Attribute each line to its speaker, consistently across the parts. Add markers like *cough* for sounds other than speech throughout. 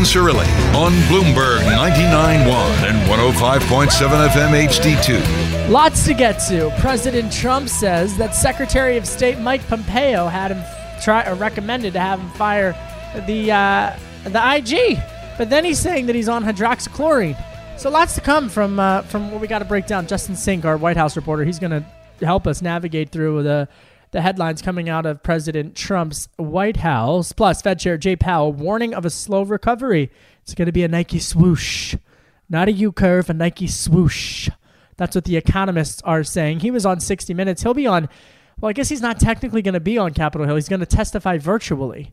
Speaker 1: Cirilli on Bloomberg 99.1 and 105.7 FM HD2.
Speaker 2: Lots to get to. President Trump says that Secretary of State Mike Pompeo had him try or recommended to have him fire the uh, the IG, but then he's saying that he's on hydroxychloroquine. So lots to come from uh, from what we got to break down. Justin Sink, our White House reporter, he's going to help us navigate through the the headlines coming out of President Trump's White House. Plus, Fed Chair Jay Powell warning of a slow recovery. It's going to be a Nike swoosh, not a U curve, a Nike swoosh. That's what the economists are saying. He was on 60 Minutes. He'll be on, well, I guess he's not technically going to be on Capitol Hill. He's going to testify virtually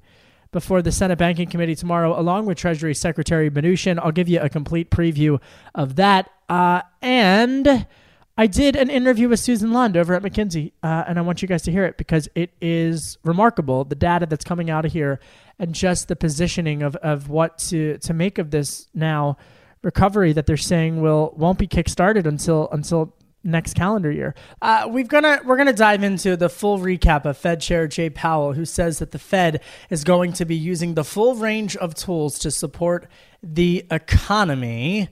Speaker 2: before the Senate Banking Committee tomorrow, along with Treasury Secretary Mnuchin. I'll give you a complete preview of that. Uh, and I did an interview with Susan Lund over at McKinsey, uh, and I want you guys to hear it because it is remarkable the data that's coming out of here and just the positioning of, of what to, to make of this now recovery that they're saying will won't be kickstarted until until next calendar year. Uh, we've gonna we're gonna dive into the full recap of Fed Chair Jay Powell, who says that the Fed is going to be using the full range of tools to support the economy.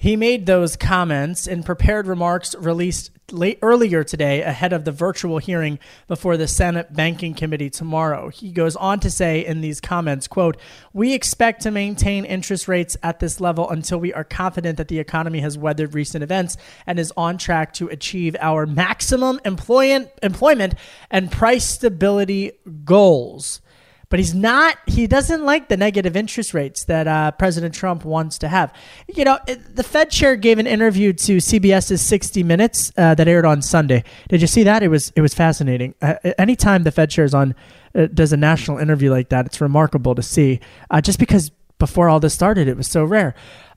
Speaker 2: He made those comments in prepared remarks released late earlier today ahead of the virtual hearing before the Senate Banking Committee tomorrow. He goes on to say in these comments, quote, "We expect to maintain interest rates at this level until we are confident that the economy has weathered recent events and is on track to achieve our maximum employment employment and price stability goals." But he's not he doesn't like the negative interest rates that uh, president trump wants to have. You know the fed chair gave an interview to cbs's 60 minutes uh, that aired on sunday. Did you see that? It was it was fascinating. Uh, anytime the fed chair is on uh, does a national interview like that it's remarkable to see uh, just because before all this started it was so rare.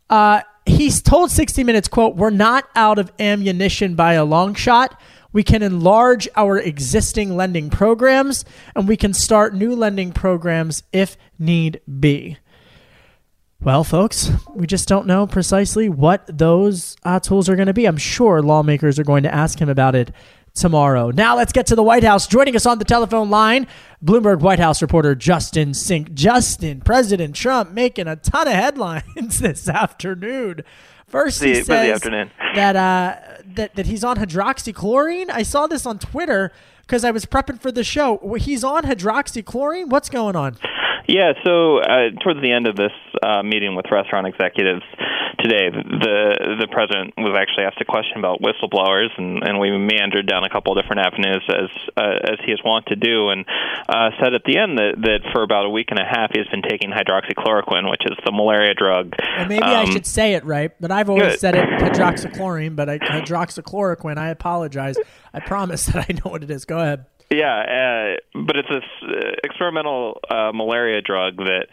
Speaker 2: Uh, he's told 60 minutes quote we're not out of ammunition by a long shot we can enlarge our existing lending programs and we can start new lending programs if need be. Well, folks, we just don't know precisely what those uh, tools are going to be. I'm sure lawmakers are going to ask him about it tomorrow. Now, let's get to the White House. Joining us on the telephone line, Bloomberg White House reporter Justin Sink. Justin, President Trump making a ton of headlines *laughs* this afternoon. First, he says that uh, that that he's on hydroxychloroquine. I saw this on Twitter because I was prepping for the show. He's on hydroxychloroquine. What's going on?
Speaker 3: Yeah, so uh, towards the end of this uh, meeting with restaurant executives today, the the president was actually asked a question about whistleblowers, and, and we meandered down a couple of different avenues as uh, as he is wont to do, and uh, said at the end that, that for about a week and a half he's been taking hydroxychloroquine, which is the malaria drug.
Speaker 2: Well, maybe um, I should say it right, but I've always good. said it hydroxychloroquine, but I, hydroxychloroquine. I apologize. I promise *laughs* that I know what it is. Go ahead.
Speaker 3: Yeah, uh, but it's this uh, experimental uh, malaria drug that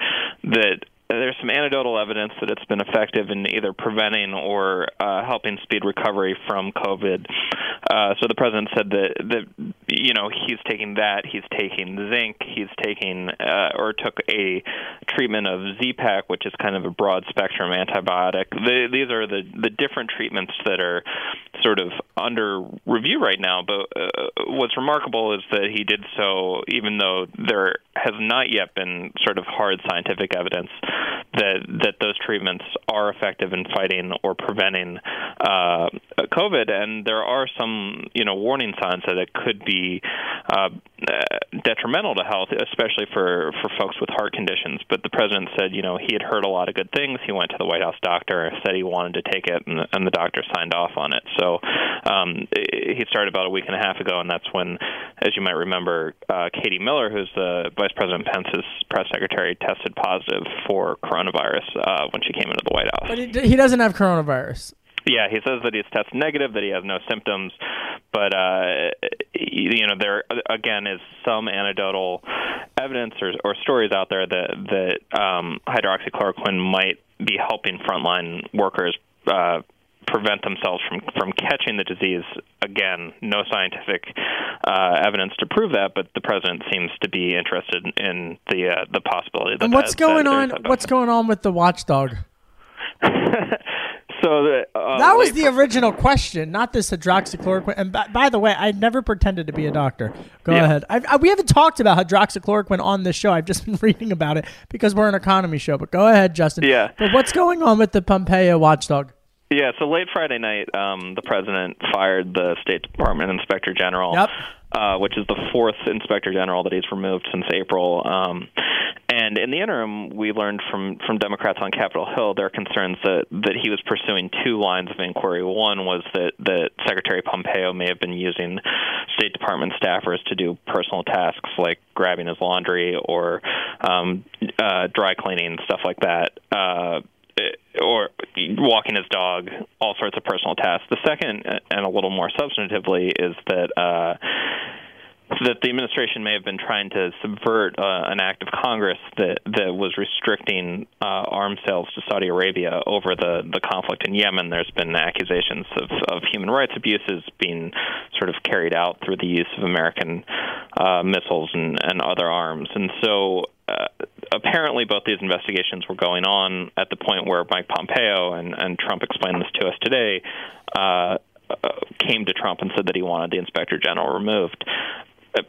Speaker 3: that there's some anecdotal evidence that it's been effective in either preventing or uh, helping speed recovery from COVID. Uh, so the president said that that you know he's taking that, he's taking zinc, he's taking uh, or took a treatment of Z-Pak, which is kind of a broad spectrum antibiotic. The, these are the the different treatments that are sort of under review right now. But uh, what's remarkable is that he did so even though there has not yet been sort of hard scientific evidence that that those treatments are effective in fighting or preventing uh, COVID, and there are some you know warning signs that it could be uh, detrimental to health, especially for for folks with heart conditions. But the president said you know he had heard a lot of good things. He went to the White House doctor, said he wanted to take it, and, and the doctor signed off on it. So um, he started about a week and a half ago, and that's when, as you might remember, uh, Katie Miller, who's the Vice President Pence's press secretary, tested positive for coronavirus uh, when she came into the White House.
Speaker 2: But he, he doesn't have coronavirus.
Speaker 3: Yeah, he says that he's tested negative, that he has no symptoms, but uh, you know there again is some anecdotal evidence or, or stories out there that that um, hydroxychloroquine might be helping frontline workers. Uh, prevent themselves from from catching the disease. Again, no scientific uh, evidence to prove that, but the president seems to be interested in the uh, the possibility. That
Speaker 2: and what's
Speaker 3: that,
Speaker 2: going
Speaker 3: that
Speaker 2: on? What's going on with the watchdog? *laughs*
Speaker 3: so the, uh,
Speaker 2: that was the original question, not this hydroxychloroquine. And by, by, the way, I never pretended to be a doctor. Go
Speaker 3: yeah.
Speaker 2: ahead. I, we haven't talked about hydroxychloroquine on this show. I've just been *laughs* reading about it because we're an economy show. But go ahead, Justin.
Speaker 3: Yeah.
Speaker 2: But what's going on with the Pompeo watchdog?
Speaker 3: Yeah, so late Friday night, um, the president fired the State Department Inspector General,
Speaker 2: yep.
Speaker 3: Uh, which is the fourth Inspector General that he's removed since April. Um, and in the interim, we learned from from Democrats on Capitol Hill their concerns that that he was pursuing two lines of inquiry. One was that that Secretary Pompeo may have been using State Department staffers to do personal tasks like grabbing his laundry or um, uh, dry cleaning stuff like that. Uh, or walking his dog, all sorts of personal tasks. The second, and a little more substantively, is that uh, that the administration may have been trying to subvert uh, an act of Congress that that was restricting uh, arms sales to Saudi Arabia over the the conflict in Yemen. There's been accusations of, of human rights abuses being sort of carried out through the use of American uh, missiles and, and other arms, and so. Uh, apparently, both these investigations were going on at the point where Mike Pompeo and, and Trump explained this to us today. Uh, uh, came to Trump and said that he wanted the inspector general removed.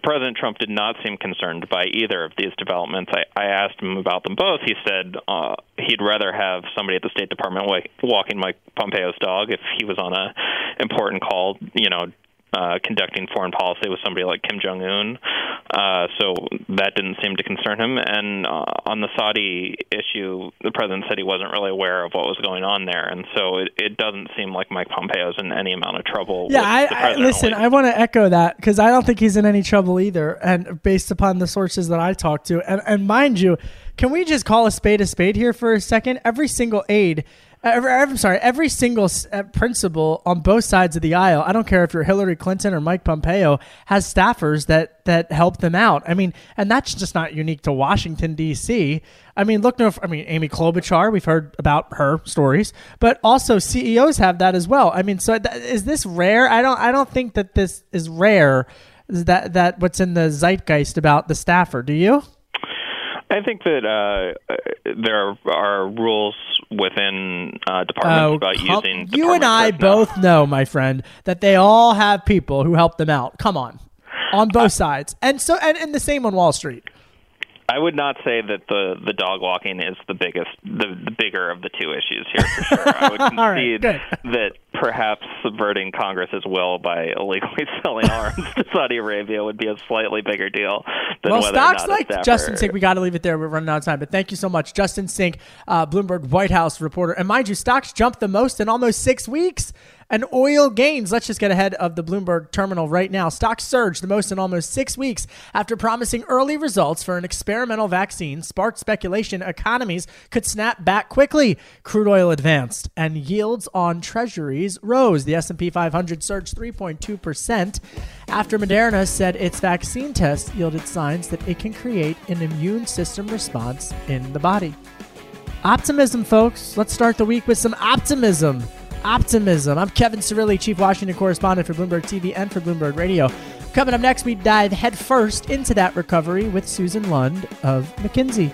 Speaker 3: President Trump did not seem concerned by either of these developments. I, I asked him about them both. He said uh, he'd rather have somebody at the State Department walking Mike Pompeo's dog if he was on a important call, you know, uh, conducting foreign policy with somebody like Kim Jong Un. Uh, so that didn't seem to concern him. And uh, on the Saudi issue, the president said he wasn't really aware of what was going on there, and so it, it doesn't seem like Mike Pompeo's in any amount of trouble.
Speaker 2: Yeah, I, I, listen. I want to echo that because I don't think he's in any trouble either, and based upon the sources that I talked to, and and mind you, can we just call a spade a spade here for a second? Every single aide Every, I'm sorry, every single uh, principal on both sides of the aisle, I don't care if you're Hillary Clinton or Mike Pompeo, has staffers that that help them out. I mean, and that's just not unique to Washington D.C. I mean, look no, I mean Amy Klobuchar, we've heard about her stories, but also CEOs have that as well. I mean, so th- is this rare? I don't I don't think that this is rare. That that what's in the zeitgeist about the staffer? Do you?
Speaker 3: I think that uh, there are rules within uh, departments
Speaker 2: oh,
Speaker 3: about
Speaker 2: come,
Speaker 3: using.
Speaker 2: You and I
Speaker 3: personnel.
Speaker 2: both know, my friend, that they all have people who help them out. Come on, on both sides, and so and, and the same on Wall Street.
Speaker 3: I would not say that the the dog walking is the biggest, the, the bigger of the two issues here for sure. I would *laughs* concede
Speaker 2: right,
Speaker 3: that perhaps subverting Congress's will by illegally *laughs* selling arms to Saudi Arabia would be a slightly bigger deal than
Speaker 2: well,
Speaker 3: whether
Speaker 2: stocks
Speaker 3: or not
Speaker 2: like Justin Sink. We got to leave it there. We're running out of time, but thank you so much, Justin Sink, uh, Bloomberg White House reporter. And mind you, stocks jumped the most in almost six weeks and oil gains. Let's just get ahead of the Bloomberg terminal right now. Stocks surged the most in almost six weeks after promising early results for an experimental vaccine sparked speculation economies could snap back quickly. Crude oil advanced and yields on treasuries rose. The S&P 500 surged 3.2% after Moderna said its vaccine test yielded signs that it can create an immune system response in the body. Optimism, folks. Let's start the week with some optimism optimism. I'm Kevin Cirilli, Chief Washington Correspondent for Bloomberg TV and for Bloomberg Radio. Coming up next, we dive headfirst into that recovery with Susan Lund of McKinsey.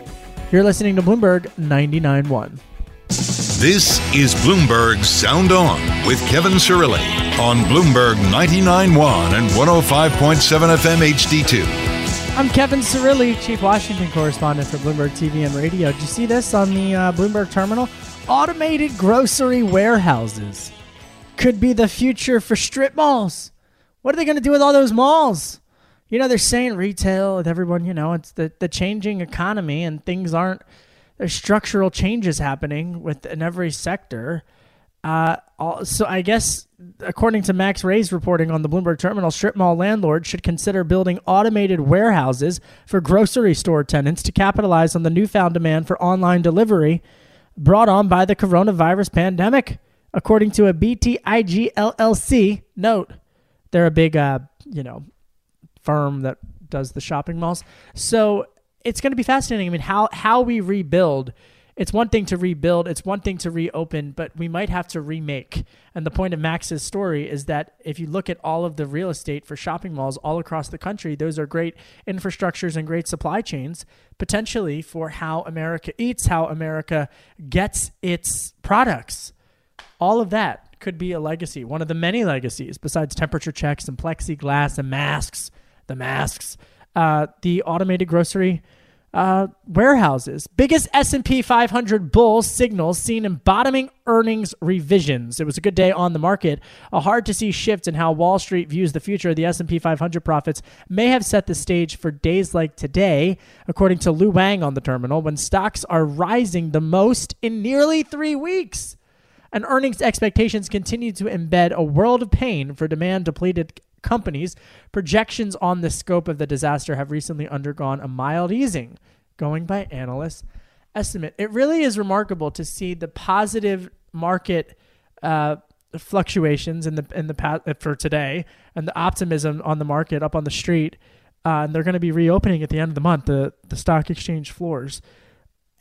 Speaker 2: You're listening to Bloomberg 99.1.
Speaker 1: This is Bloomberg Sound On with Kevin Cirilli on Bloomberg 99.1 and 105.7 FM HD2.
Speaker 2: I'm Kevin Cirilli, Chief Washington Correspondent for Bloomberg TV and Radio. Did you see this on the uh, Bloomberg Terminal? Automated grocery warehouses could be the future for strip malls. What are they going to do with all those malls? You know, they're saying retail with everyone, you know, it's the, the changing economy and things aren't, there's structural changes happening within every sector. Uh, so I guess according to Max Ray's reporting on the Bloomberg Terminal, strip mall landlords should consider building automated warehouses for grocery store tenants to capitalize on the newfound demand for online delivery brought on by the coronavirus pandemic. According to a BTIG LLC note, they're a big, uh, you know, firm that does the shopping malls. So it's going to be fascinating. I mean, how how we rebuild it's one thing to rebuild, it's one thing to reopen, but we might have to remake. And the point of Max's story is that if you look at all of the real estate for shopping malls all across the country, those are great infrastructures and great supply chains, potentially for how America eats, how America gets its products. All of that could be a legacy, one of the many legacies, besides temperature checks and plexiglass and masks, the masks, uh, the automated grocery uh, warehouses. Biggest S&P 500 bull signals seen in bottoming earnings revisions. It was a good day on the market. A hard to see shift in how Wall Street views the future of the S&P 500 profits may have set the stage for days like today, according to Lu Wang on the terminal, when stocks are rising the most in nearly 3 weeks. And earnings expectations continue to embed a world of pain for demand depleted companies, projections on the scope of the disaster have recently undergone a mild easing, going by analysts' estimate. It really is remarkable to see the positive market uh, fluctuations in the in the past for today and the optimism on the market up on the street. Uh, and they're going to be reopening at the end of the month the the stock exchange floors.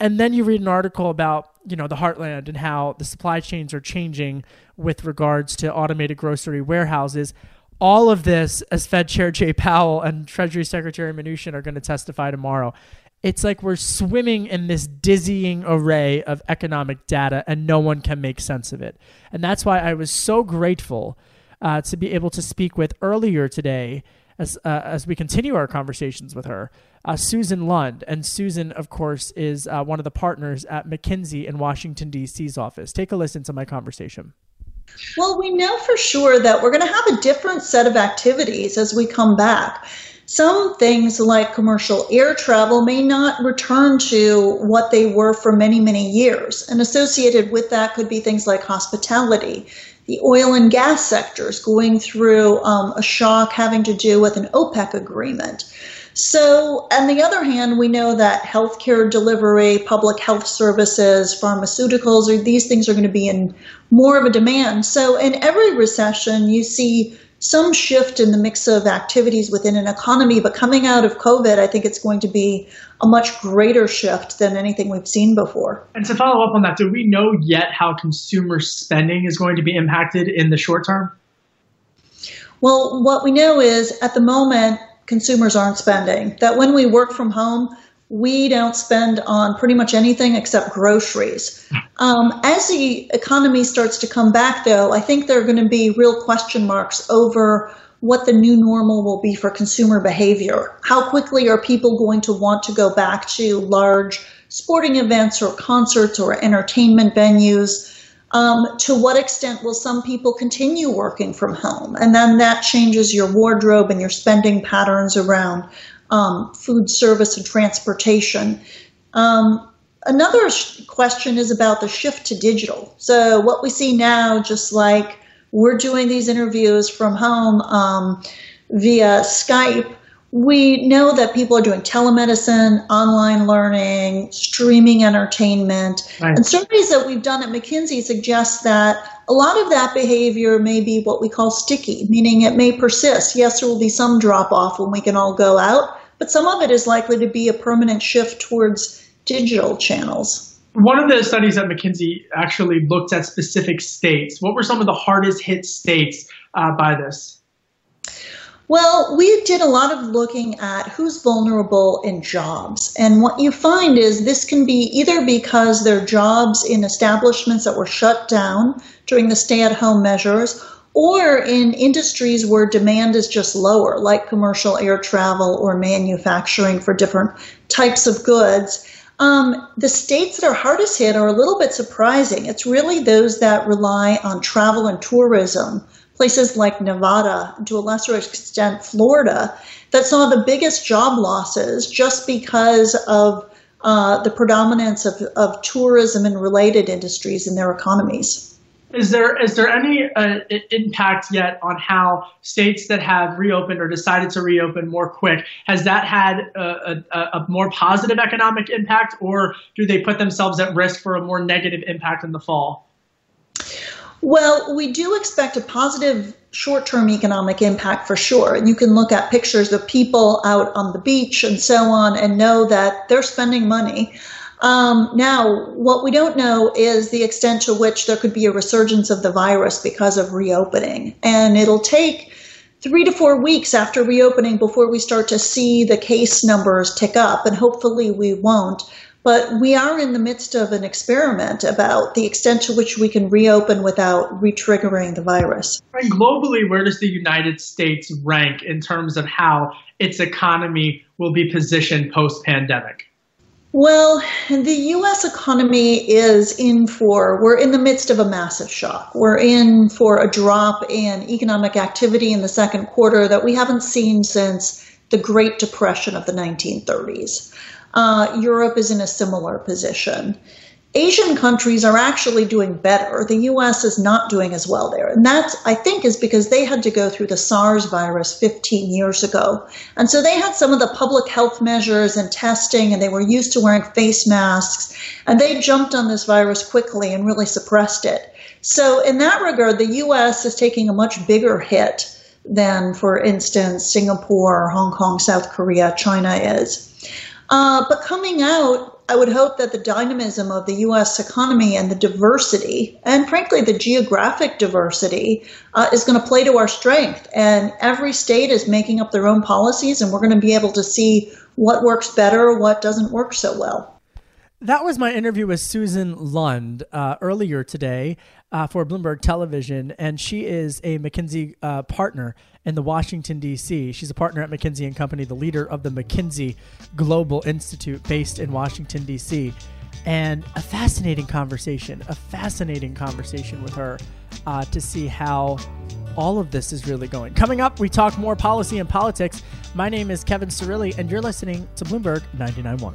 Speaker 2: And then you read an article about you know the heartland and how the supply chains are changing with regards to automated grocery warehouses all of this, as Fed Chair Jay Powell and Treasury Secretary Mnuchin are going to testify tomorrow, it's like we're swimming in this dizzying array of economic data and no one can make sense of it. And that's why I was so grateful uh, to be able to speak with earlier today as, uh, as we continue our conversations with her, uh, Susan Lund. And Susan, of course, is uh, one of the partners at McKinsey in Washington, D.C.'s office. Take a listen to my conversation.
Speaker 4: Well, we know for sure that we're going to have a different set of activities as we come back. Some things like commercial air travel may not return to what they were for many, many years. And associated with that could be things like hospitality. The oil and gas sector is going through um, a shock having to do with an OPEC agreement. So, on the other hand, we know that healthcare delivery, public health services, pharmaceuticals, or these things are going to be in more of a demand. So, in every recession, you see some shift in the mix of activities within an economy. But coming out of COVID, I think it's going to be a much greater shift than anything we've seen before.
Speaker 5: And to follow up on that, do we know yet how consumer spending is going to be impacted in the short term?
Speaker 4: Well, what we know is at the moment, consumers aren't spending. That when we work from home, we don't spend on pretty much anything except groceries. Um, as the economy starts to come back, though, I think there are going to be real question marks over what the new normal will be for consumer behavior. How quickly are people going to want to go back to large sporting events or concerts or entertainment venues? Um, to what extent will some people continue working from home? And then that changes your wardrobe and your spending patterns around um, food service and transportation. Um, another sh- question is about the shift to digital. So, what we see now, just like we're doing these interviews from home um, via Skype, we know that people are doing telemedicine, online learning, streaming entertainment. Right. And surveys that we've done at McKinsey suggest that a lot of that behavior may be what we call sticky, meaning it may persist. Yes, there will be some drop off when we can all go out, but some of it is likely to be a permanent shift towards digital channels.
Speaker 5: One of the studies at McKinsey actually looked at specific states. What were some of the hardest hit states uh, by this?
Speaker 4: Well, we did a lot of looking at who's vulnerable in jobs. And what you find is this can be either because they're jobs in establishments that were shut down during the stay at home measures, or in industries where demand is just lower, like commercial air travel or manufacturing for different types of goods. Um, the states that are hardest hit are a little bit surprising. It's really those that rely on travel and tourism, places like Nevada, to a lesser extent, Florida, that saw the biggest job losses just because of uh, the predominance of, of tourism and related industries in their economies.
Speaker 5: Is there is there any uh, impact yet on how states that have reopened or decided to reopen more quick has that had a, a, a, more positive economic impact, or do they put themselves at risk for a more negative impact in the fall?
Speaker 4: Well, we do expect a positive short term economic impact for sure. And you can look at pictures of people out on the beach and so on and know that they're spending money. Um, now, what we don't know is the extent to which there could be a resurgence of the virus because of reopening. And it'll take three to four weeks after reopening before we start to see the case numbers tick up, and hopefully we won't. But we are in the midst of an experiment about the extent to which we can reopen without retriggering the virus.
Speaker 5: And globally, where does the United States rank in terms of how its economy will be positioned post pandemic?
Speaker 4: Well, the US economy is in for, we're in the midst of a massive shock. We're in for a drop in economic activity in the second quarter that we haven't seen since the Great Depression of the 1930s. Uh, Europe is in a similar position. Asian countries are actually doing better. The US is not doing as well there. And that, I think, is because they had to go through the SARS virus 15 years ago. And so they had some of the public health measures and testing, and they were used to wearing face masks. And they jumped on this virus quickly and really suppressed it. So, in that regard, the US is taking a much bigger hit than, for instance, Singapore, Hong Kong, South Korea, China is. Uh, but coming out, I would hope that the dynamism of the U.S. economy and the diversity, and frankly, the geographic diversity, uh, is going to play to our strength. And every state is making up their own policies, and we're going to be able to see what works better, what doesn't work so well.
Speaker 2: That was my interview with Susan Lund uh, earlier today uh, for Bloomberg Television, and she is a McKinsey uh, partner in the Washington D.C. She's a partner at McKinsey and Company, the leader of the McKinsey Global Institute, based in Washington D.C. And a fascinating conversation, a fascinating conversation with her uh, to see how all of this is really going. Coming up, we talk more policy and politics. My name is Kevin Cirilli, and you're listening to Bloomberg 99.1.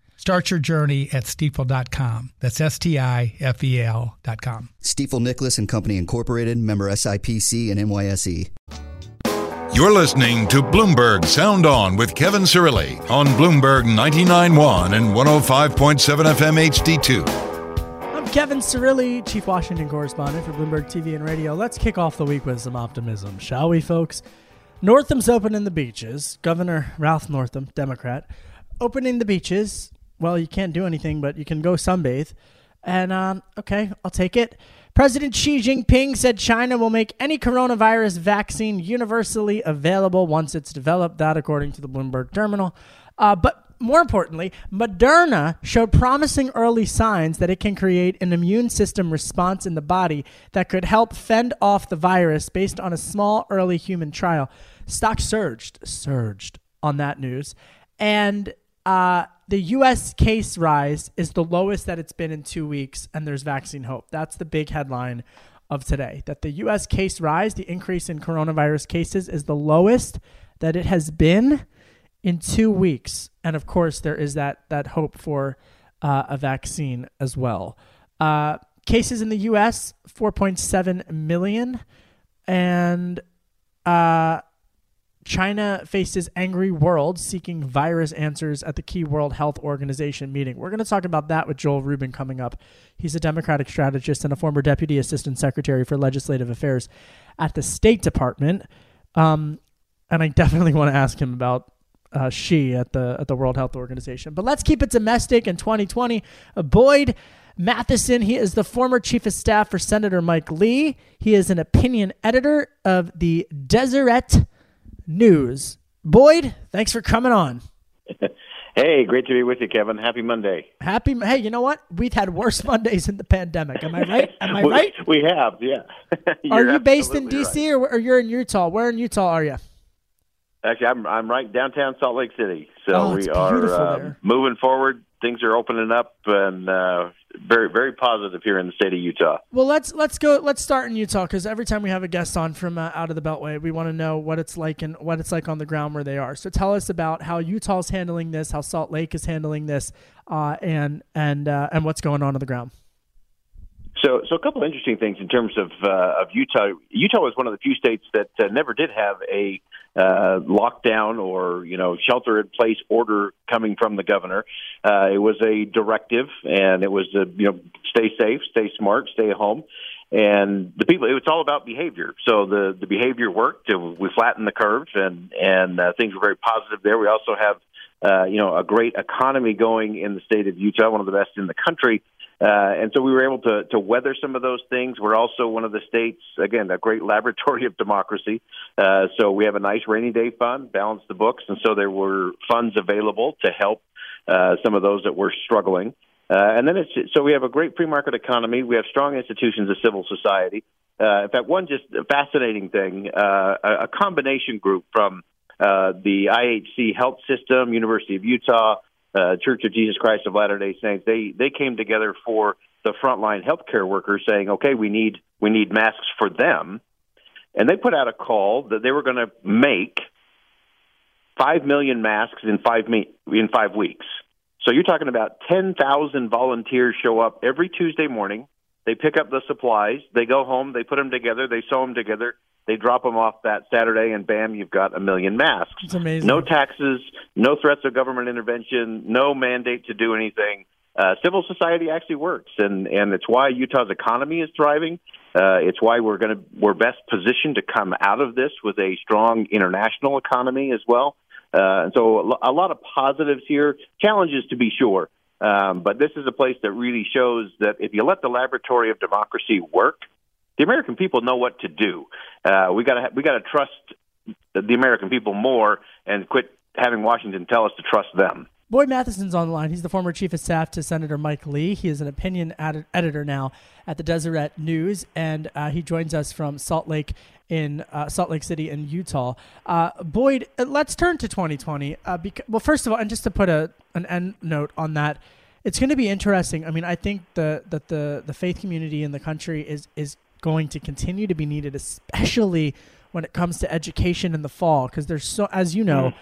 Speaker 6: Start your journey at stifel.com. That's S T I F E L.com.
Speaker 7: Stifel Nicolaus and Company Incorporated, member SIPC and NYSE.
Speaker 1: You're listening to Bloomberg Sound On with Kevin Cirilli on Bloomberg 99.1 and 105.7 FM HD2.
Speaker 2: I'm Kevin Cirilli, Chief Washington Correspondent for Bloomberg TV and Radio. Let's kick off the week with some optimism, shall we, folks? Northam's opening the beaches. Governor Ralph Northam, Democrat, opening the beaches well, you can't do anything, but you can go sunbathe. And um, okay, I'll take it. President Xi Jinping said China will make any coronavirus vaccine universally available once it's developed. That, according to the Bloomberg terminal. Uh, but more importantly, Moderna showed promising early signs that it can create an immune system response in the body that could help fend off the virus based on a small early human trial. Stock surged, surged on that news. And uh, the U.S. case rise is the lowest that it's been in two weeks, and there's vaccine hope. That's the big headline of today. That the U.S. case rise, the increase in coronavirus cases, is the lowest that it has been in two weeks. And of course, there is that that hope for uh, a vaccine as well. Uh, cases in the U.S. 4.7 million, and uh, China faces angry world seeking virus answers at the key World Health Organization meeting. We're going to talk about that with Joel Rubin coming up. He's a Democratic strategist and a former Deputy Assistant Secretary for Legislative Affairs at the State Department. Um, and I definitely *laughs* want to ask him about uh, Xi at the at the World Health Organization. But let's keep it domestic in 2020. Uh, Boyd Matheson, he is the former chief of staff for Senator Mike Lee. He is an opinion editor of the Deseret News. Boyd, thanks for coming on. *laughs*
Speaker 8: Hey, great to be with you, Kevin. Happy Monday.
Speaker 2: Happy. Hey, you know what? We've had worse *laughs* Mondays in the pandemic. Am I right? Am I *laughs*
Speaker 8: we,
Speaker 2: right?
Speaker 8: We have, yeah.
Speaker 2: are you based in D.C. or, or you're in Utah? Where in Utah are you?
Speaker 8: Actually, I'm I'm right downtown Salt Lake City, so
Speaker 2: Oh,
Speaker 8: we are uh, moving forward. Things are opening up, and uh, very very positive here in the state of Utah.
Speaker 2: Well, let's let's go. Let's start in Utah because every time we have a guest on from uh, out of the Beltway, we want to know what it's like and what it's like on the ground where they are. So tell us about how Utah's handling this, how Salt Lake is handling this, uh, and and uh, and what's going on on the ground.
Speaker 8: So, so a couple of interesting things in terms of uh, of Utah. Utah was one of the few states that uh, never did have a uh, lockdown or you know shelter in place order coming from the governor. Uh, it was a directive, and it was a, you know stay safe, stay smart, stay home. And the people, it's all about behavior. So the the behavior worked. We flattened the curve, and and uh, things were very positive there. We also have uh, you know a great economy going in the state of Utah, one of the best in the country. Uh, and so we were able to, to weather some of those things. We're also one of the states, again, a great laboratory of democracy. Uh, so we have a nice rainy day fund, balance the books, and so there were funds available to help uh, some of those that were struggling. Uh, and then it's so we have a great free market economy. We have strong institutions of civil society. Uh, in fact, one just fascinating thing: uh, a, a combination group from uh, the IHC Health System, University of Utah, uh, Church of Jesus Christ of Latter Day Saints. They they came together for the frontline healthcare workers, saying, "Okay, we need we need masks for them," and they put out a call that they were going to make five million masks in five me- in five weeks. So you're talking about ten thousand volunteers show up every Tuesday morning. They pick up the supplies. They go home. They put them together. They sew them together. They drop them off that Saturday, and bam, you've got a million masks.
Speaker 2: It's amazing.
Speaker 8: No taxes, no threats of government intervention, no mandate to do anything. Uh, civil society actually works, and and it's why Utah's economy is thriving. Uh, it's why we're going to we're best positioned to come out of this with a strong international economy as well. Uh, and so a lot of positives here, challenges to be sure. Um, but this is a place that really shows that if you let the laboratory of democracy work, the American people know what to do. Uh, we got to we got to trust the, American people more and quit having Washington tell us to trust them.
Speaker 2: Boyd Matheson's on the line. He's the former chief of staff to Senator Mike Lee. He is an opinion ed- editor now at the Deseret News, and uh, he joins us from Salt Lake in uh, Salt Lake City in Utah. Uh, Boyd, uh, let's turn to 2020. Uh, well, first of all, and just to put a an end note on that, it's going to be interesting. I mean, I think the that the the faith community in the country is is going to continue to be needed, especially when it comes to education in the fall, because there's so, as you know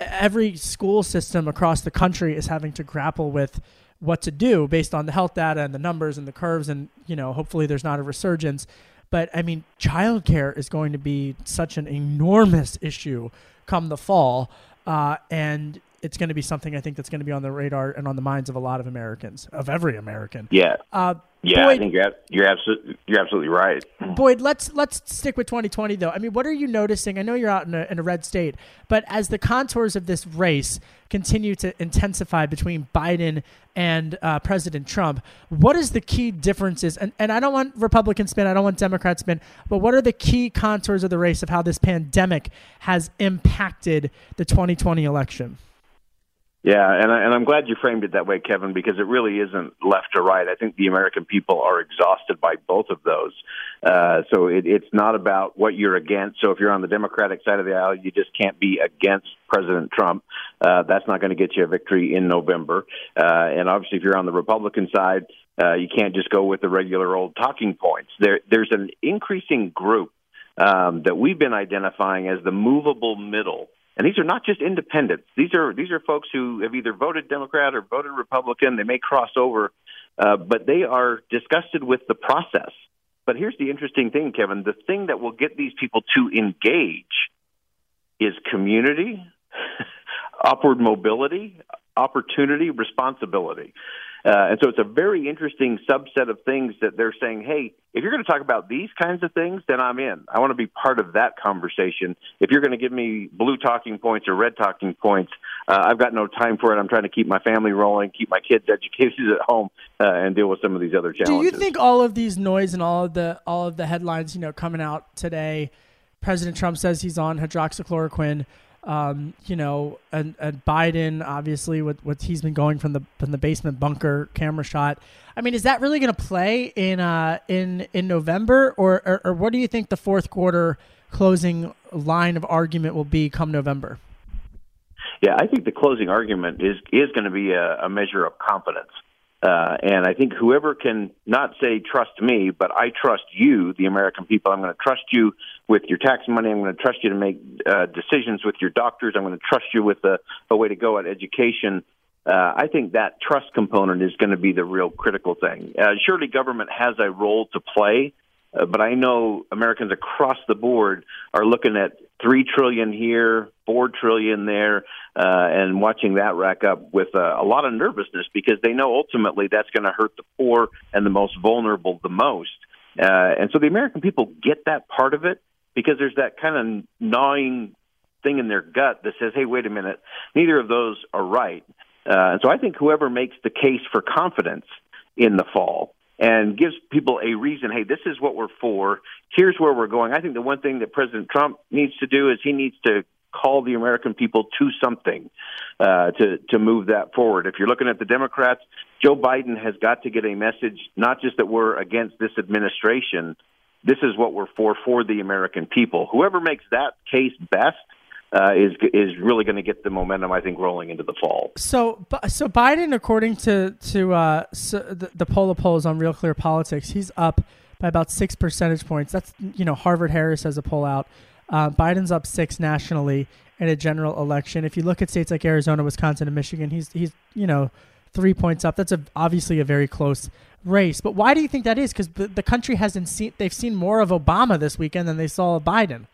Speaker 2: every school system across the country is having to grapple with what to do based on the health data and the numbers and the curves and you know hopefully there's not a resurgence. But i mean childcare is going to be such an enormous issue come the fall uh, and it's going to be something i think that's going to be on the radar and on the minds of a lot of americans of every american.
Speaker 8: Yeah,
Speaker 2: uh,
Speaker 8: yeah, I think you're you're absolutely you're absolutely right.
Speaker 2: Boyd, let's let's stick with 2020 though. I mean, what are you noticing? I know you're out in a, in a red state, but as the contours of this race continue to intensify between Biden and uh, President Trump, what is the key differences? And and I don't want Republican spin, I don't want Democrat spin, but what are the key contours of the race of how this pandemic has impacted the 2020 election?
Speaker 8: Yeah, and, I, and I'm glad you framed it that way, Kevin, because it really isn't left or right. I think the American people are exhausted by both of those. Uh, so it, it's not about what you're against. So if you're on the Democratic side of the aisle, you just can't be against President Trump. Uh, that's not going to get you a victory in November. Uh, and obviously, if you're on the Republican side, uh, you can't just go with the regular old talking points. There, there's an increasing group um, that we've been identifying as the movable middle. And these are not just independents. These are these are folks who have either voted Democrat or voted Republican. They may cross over, uh, but they are disgusted with the process. But here's the interesting thing, Kevin: the thing that will get these people to engage is community, *laughs* upward mobility, opportunity, responsibility. Uh, and so it's a very interesting subset of things that they're saying, hey, if you're going to talk about these kinds of things, then I'm in. I want to be part of that conversation. If you're going to give me blue talking points or red talking points, uh, I've got no time for it. I'm trying to keep my family rolling, keep my kids *laughs* educated at home, uh, and deal with some of these other challenges.
Speaker 2: Do you think all of these noise and all of the all of the headlines, you know, coming out today, President Trump says he's on hydroxychloroquine um, you know, and, and Biden obviously with what he's been going from the from the basement bunker camera shot. I mean, is that really going to play in uh in in November, or, or or what do you think the fourth quarter closing line of argument will be come November?
Speaker 8: Yeah, I think the closing argument is is going to be a, a measure of confidence. Uh, and I think whoever can not say trust me, but I trust you, the American people. I'm going to trust you with your tax money. I'm going to trust you to make uh, decisions with your doctors. I'm going to trust you with a, a way to go at education. Uh, I think that trust component is going to be the real critical thing. Uh, surely government has a role to play, uh, but I know Americans across the board are looking at three trillion here, four trillion there, uh, and watching that rack up with uh, a lot of nervousness because they know ultimately that's going to hurt the poor and the most vulnerable the most. Uh, and so the American people get that part of it because there's that kind of gnawing thing in their gut that says, "Hey, wait a minute, neither of those are right." Uh, and so I think whoever makes the case for confidence in the fall and gives people a reason, hey, this is what we're for. Here's where we're going. I think the one thing that President Trump needs to do is he needs to call the American people to something uh, to to move that forward. If you're looking at the Democrats, Joe Biden has got to get a message not just that we're against this administration. This is what we're for for the American people. Whoever makes that case best uh, is is really going to get the momentum I think rolling into the fall.
Speaker 2: So so Biden, according to to uh, so the, the poll polls on Real Clear Politics, he's up by about six percentage points. That's you know Harvard Harris has a poll out. Uh, Biden's up six nationally in a general election. If you look at states like Arizona, Wisconsin, and Michigan, he's he's you know three points up. That's a, obviously a very close race. But why do you think that is? Because the, the country hasn't seen they've seen more of Obama this weekend than they saw of Biden.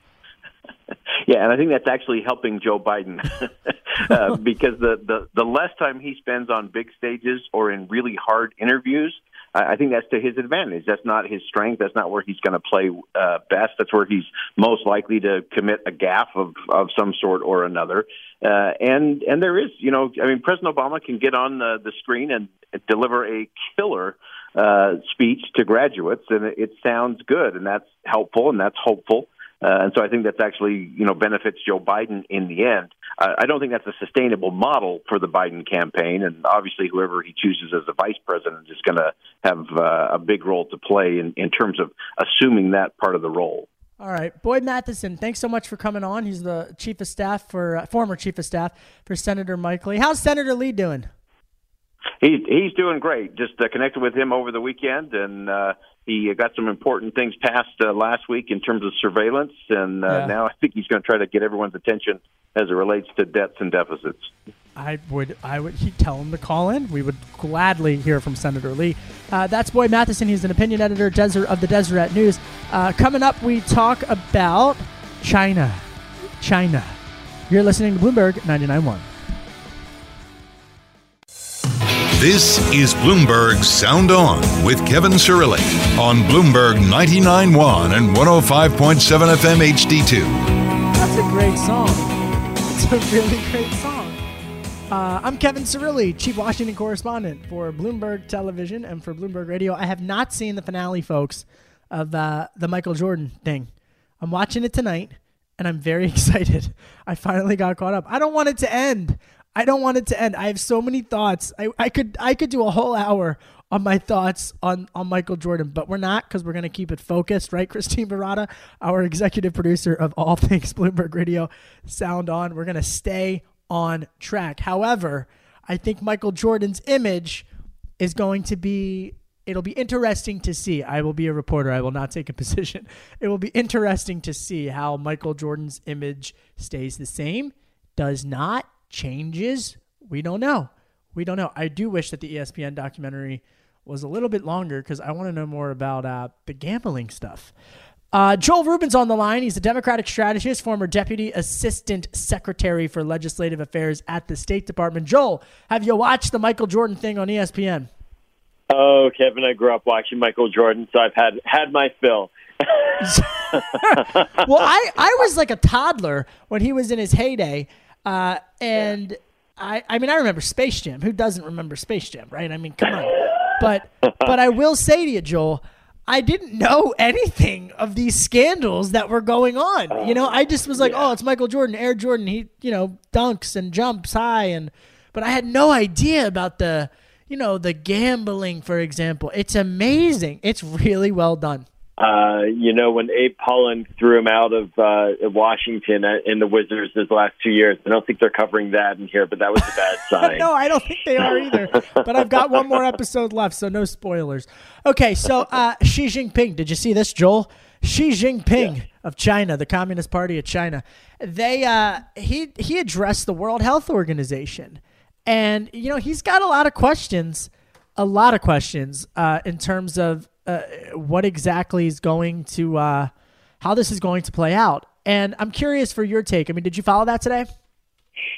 Speaker 2: *laughs*
Speaker 8: Yeah, and I think that's actually helping Joe Biden *laughs* uh, *laughs* because the, the the less time he spends on big stages or in really hard interviews, I think that's to his advantage. That's not his strength. That's not where he's going to play uh, best. That's where he's most likely to commit a gaffe of of some sort or another. Uh, and and there is, you know, I mean, President Obama can get on the, the screen and deliver a killer uh, speech to graduates, and it, it sounds good, and that's helpful, and that's hopeful. Uh, and so I think that's actually, you know, benefits Joe Biden in the end. Uh, I don't think that's a sustainable model for the Biden campaign. And obviously, whoever he chooses as the vice president is going to have uh, a big role to play in, in terms of assuming that part of the role.
Speaker 2: All right, Boyd Matheson, thanks so much for coming on. He's the chief of staff for uh, former chief of staff for Senator Mike Lee. How's Senator Lee doing?
Speaker 8: He, he's doing great. Just uh, connected with him over the weekend, and uh, he got some important things passed uh, last week in terms of surveillance, and uh, yeah. now I think he's going to try to get everyone's attention as it relates to debts and deficits.
Speaker 2: I would, I would he'd tell him to call in. We would gladly hear from Senator Lee. Uh, that's Boyd Matheson. He's an opinion editor Desert of the Deseret News. Uh, coming up, we talk about China. China. You're listening to Bloomberg 99.1.
Speaker 1: This is Bloomberg Sound On with Kevin Cirilli on Bloomberg 99.1 and 105.7 FM HD2.
Speaker 2: That's a great song. It's a really great song. Uh, I'm Kevin Cirilli, Chief Washington Correspondent for Bloomberg Television and for Bloomberg Radio. I have not seen the finale, folks, of uh, the Michael Jordan thing. I'm watching it tonight, and I'm very *laughs* excited. I finally got caught up. I don't want it to end. I don't want it to end. I have so many thoughts. I, I could I could do a whole hour on my thoughts on, on Michael Jordan, but we're not because we're going to keep it focused, right? Christine Barata, our executive producer of all things Bloomberg Radio Sound On. We're going to stay on track. However, I think Michael Jordan's image is going to be it'll be interesting to see. I will be a reporter. I will not take a *laughs* position. It will be interesting to see how Michael Jordan's image stays the same, does not, changes? We don't know. We don't know. I do wish that the ESPN documentary was a little bit longer because I want to know more about uh, the gambling stuff. Uh, Joel Rubin's on the line. He's a Democratic strategist, former Deputy Assistant Secretary for Legislative Affairs at the State Department. Joel, have you watched the Michael Jordan thing on ESPN?
Speaker 9: Oh, Kevin, I grew up watching Michael Jordan, so I've had had my fill. *laughs*
Speaker 2: well, I, I was like a toddler when he was in his heyday, uh, and yeah. I I mean I remember Space Jam. Who doesn't remember Space Jam, right? I mean, come on. But but I will say to you, Joel, I didn't know anything of these scandals that were going on. You know, I just was like, yeah. oh, it's Michael Jordan, Air Jordan. He, you know, dunks and jumps high, and but I had no idea about the, you know, the gambling, for example. It's amazing. It's really well done.
Speaker 9: Uh, you know, when Abe Pollin threw him out of uh, Washington uh, in the Wizards his last two years, I don't think they're covering that in here, but that was a bad *laughs* sign.
Speaker 2: no, I don't think they are either. but I've got one more episode left, so no spoilers. Okay, so uh, Xi Jinping, did you see this, Joel? Xi Jinping yeah. of China, the Communist Party of China, they uh, he he addressed the World Health Organization, and you know he's got a lot of questions, a lot of questions uh, in terms of uh, what exactly is going to uh, how this is going to play out. And I'm curious for your take. I mean, did you follow that today?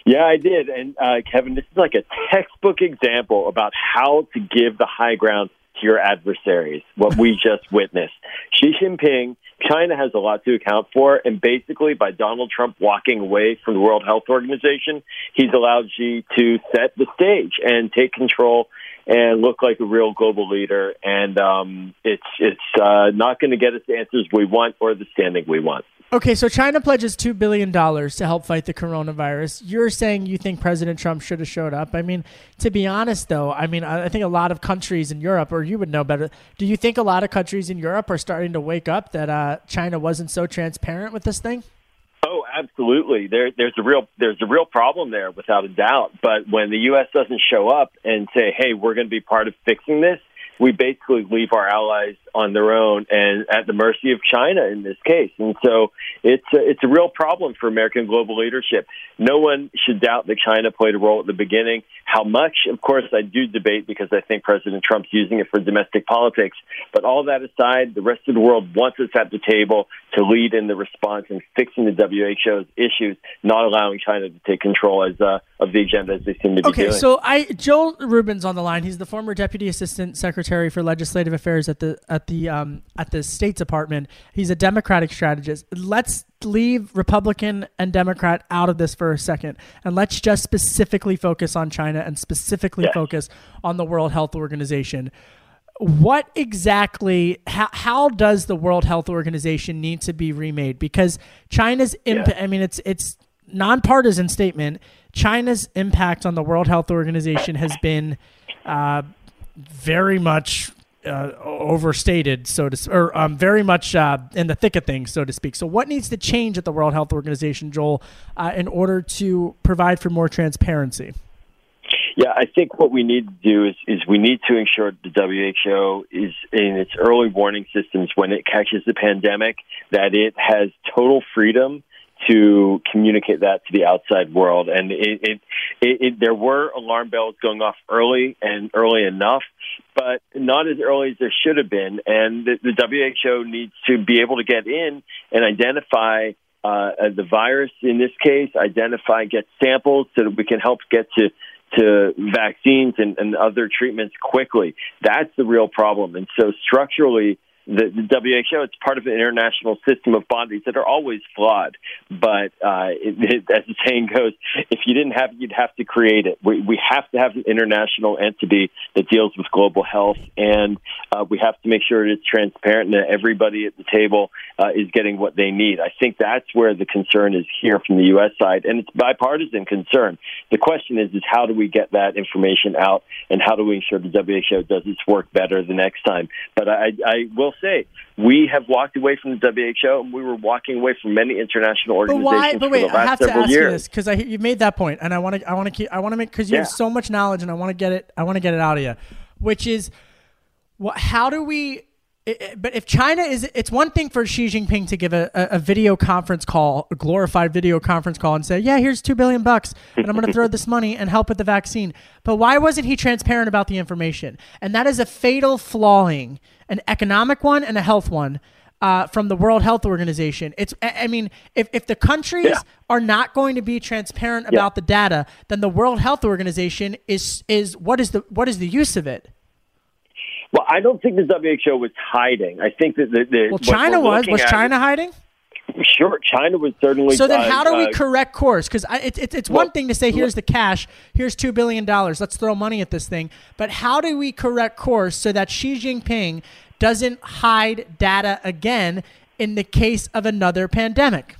Speaker 9: Yeah, I did. And uh, Kevin, this is like a textbook example about how to give the high ground to your adversaries. What we *laughs* just witnessed. Xi Jinping, China has a lot to account for, and basically by Donald Trump walking away from the World Health Organization, he's allowed Xi to set the stage and take control and look like a real global leader. And um, it's it's uh, not going to get us the answers we want or the standing we want.
Speaker 2: Okay, so China pledges two billion dollars to help fight the coronavirus. You're saying you think President Trump should have showed up. I mean, to be honest, though, I mean, I think a lot of countries in Europe, or you would know better. Do you think a lot of countries in Europe are starting to wake up that uh, China wasn't so transparent with this thing?
Speaker 9: Oh, absolutely. There, there's a real there's a real problem there, without a doubt. But when the U.S. doesn't show up and say, "Hey, we're going to be part of fixing this," we basically leave our allies on their own and at the mercy of China in this case. And so it's a, it's a real problem for American global leadership. No one should doubt that China played a role at the beginning. How much, of course, I do debate because I think President Trump's using it for domestic politics. But all that aside, the rest of the world wants us at the table to lead in the response and fixing the WHO's issues, not allowing China to take control as uh, of the agenda as they seem to be
Speaker 2: okay,
Speaker 9: doing.
Speaker 2: Okay, so I Joel Rubin's on the line. He's the former Deputy Assistant Secretary for Legislative Affairs at the at the um, at the State Department. He's a Democratic strategist. Let's leave Republican and Democrat out of this for a second, and let's just specifically focus on China and specifically yes. focus on the World Health Organization. What exactly? How, how does the World Health Organization need to be remade? Because China's impact. I mean, it's it's nonpartisan statement. China's impact on the World Health Organization has been uh, very much uh, overstated, so to or um, very much uh, in the thick of things, so to speak. So, what needs to change at the World Health Organization, Joel, uh, in order to provide for more transparency?
Speaker 9: Yeah, I think what we need to do is, is we need to ensure the WHO is in its early warning systems when it catches the pandemic that it has total freedom to communicate that to the outside world. And it, it, it, it, there were alarm bells going off early and early enough, but not as early as there should have been. And the, the WHO needs to be able to get in and identify uh, the virus in this case, identify, get samples so that we can help get to to vaccines and, and other treatments quickly. That's the real problem. And so structurally, the, the WHO. It's part of an international system of bodies that are always flawed. But uh, it, it, as the saying goes, if you didn't have it, you'd have to create it. We, we have to have an international entity that deals with global health, and uh, we have to make sure it's transparent and that everybody at the table uh, is getting what they need. I think that's where the concern is here from the U.S. side, and it's bipartisan concern. The question is, is how do we get that information out, and how do we ensure the WHO does its work better the next time? But I, I will say we have walked away from the WHO, and we were walking away from many international organizations but why, but wait, for the last
Speaker 2: I have to ask
Speaker 9: years.
Speaker 2: You this because you made that point, and I want to, I want to keep, I want to make because you yeah. have so much knowledge, and I want to get it, I want to get it out of you, which is, what? How do we? it, but if China is, it's one thing for Xi Jinping to give a, a, a, video conference call, a glorified video conference call, and say, "Yeah, here's two billion bucks, and I'm going to throw this money and help with the vaccine." But why wasn't he transparent about the information? And that is a fatal flawing, an economic one and a health one. Uh, from the World Health Organization. It's, I mean, if, if the countries yeah. are not going to be transparent about yeah. the data, then the World Health Organization is is what is the what is the use of it?
Speaker 9: Well, I don't think the WHO was hiding. I think that the, the
Speaker 2: well, China was. Was China hiding?
Speaker 9: Sure, China was certainly.
Speaker 2: So then, uh, how do we uh, correct course? Because it's it's, it's well, one thing to say, here's the cash, here's two billion dollars, let's throw money at this thing. But how do we correct course so that Xi Jinping doesn't hide data again in the case of another pandemic?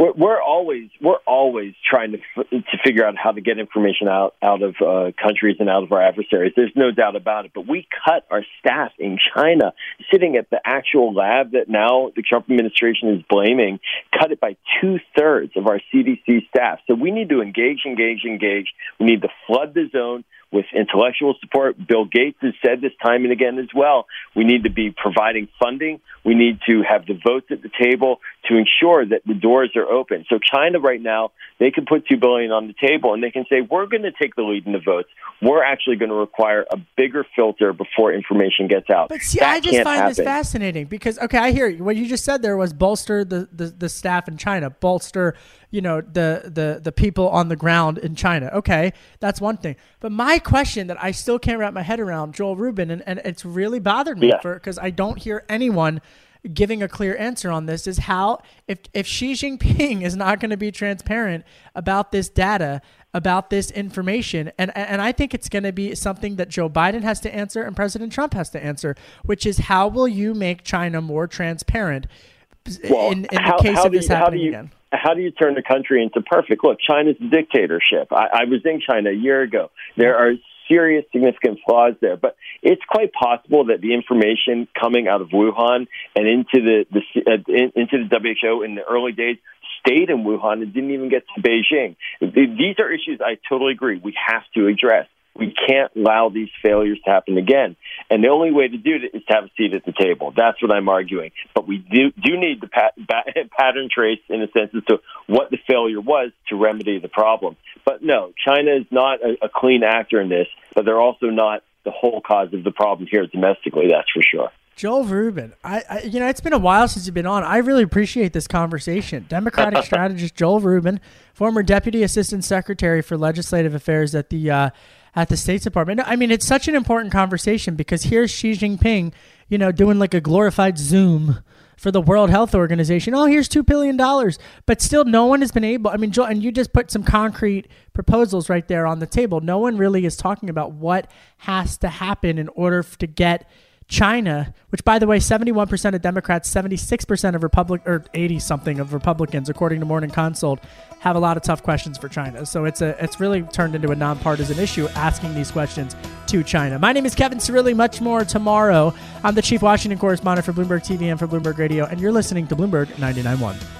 Speaker 9: We're, we're always we're always trying to to figure out how to get information out out of uh, countries and out of our adversaries. There's no doubt about it. But we cut our staff in China, sitting at the actual lab that now the Trump administration is blaming, cut it by two thirds of our CDC staff. So we need to engage, engage, engage. We need to flood the zone with intellectual support. Bill Gates has said this time and again as well. We need to be providing funding. We need to have the votes at the table to ensure that the doors are open. So China right now, they can put two billion on the table and they can say, we're going to take the lead in the votes. We're actually going to require a bigger filter before information gets out.
Speaker 2: But see,
Speaker 9: that
Speaker 2: I just find
Speaker 9: happen.
Speaker 2: this fascinating because, okay, I hear you. What you just said there was bolster the, the, the staff in China, bolster you know the the the people on the ground in China. Okay, that's one thing. But my question that I still can't wrap my head around, Joel Rubin, and, and it's really bothered me yeah. for because I don't hear anyone giving a clear answer on this is how if if Xi Jinping is not going to be transparent about this data about this information and and I think it's going to be something that Joe Biden has to answer and President Trump has to answer which is how will you make China more transparent well, in, in how, the case of this you, happening
Speaker 9: you,
Speaker 2: again
Speaker 9: how do you turn the country into perfect? Look, China's a dictatorship. I, I was in China a year ago. There are serious, significant flaws there, but it's quite possible that the information coming out of Wuhan and into the, the uh, in, into the WHO in the early days stayed in Wuhan and didn't even get to Beijing. These are issues I totally agree we have to address. We can't allow these failures to happen again. And the only way to do it is to have a seat at the table. That's what I'm arguing. But we do, do need the pat, *laughs* pattern trace in a sense as to what the failure was to remedy the problem. But no, China is not a, a clean actor in this, but they're also not the whole cause of the problem here domestically, that's for sure.
Speaker 2: Joel Rubin, I, I, you know it's been a while since you've been on. I really appreciate this conversation. Democratic *laughs* strategist Joel Rubin, former deputy assistant secretary for legislative affairs at the uh, at the State Department. I mean, it's such an important conversation because here's Xi Jinping, you know, doing like a glorified Zoom for the World Health Organization. Oh, here's two billion dollars, but still, no one has been able. I mean, Joel, and you just put some concrete proposals right there on the table. No one really is talking about what has to happen in order to get China, which by the way, 71% of Democrats, 76% of Republic or 80 something of Republicans, according to Morning Consult, have a lot of tough questions for China. So it's a it's really turned into a nonpartisan issue asking these questions to China. My name is Kevin Cirilli. Much more tomorrow. I'm the chief Washington correspondent for Bloomberg TV and for Bloomberg Radio, and you're listening to Bloomberg 99.1.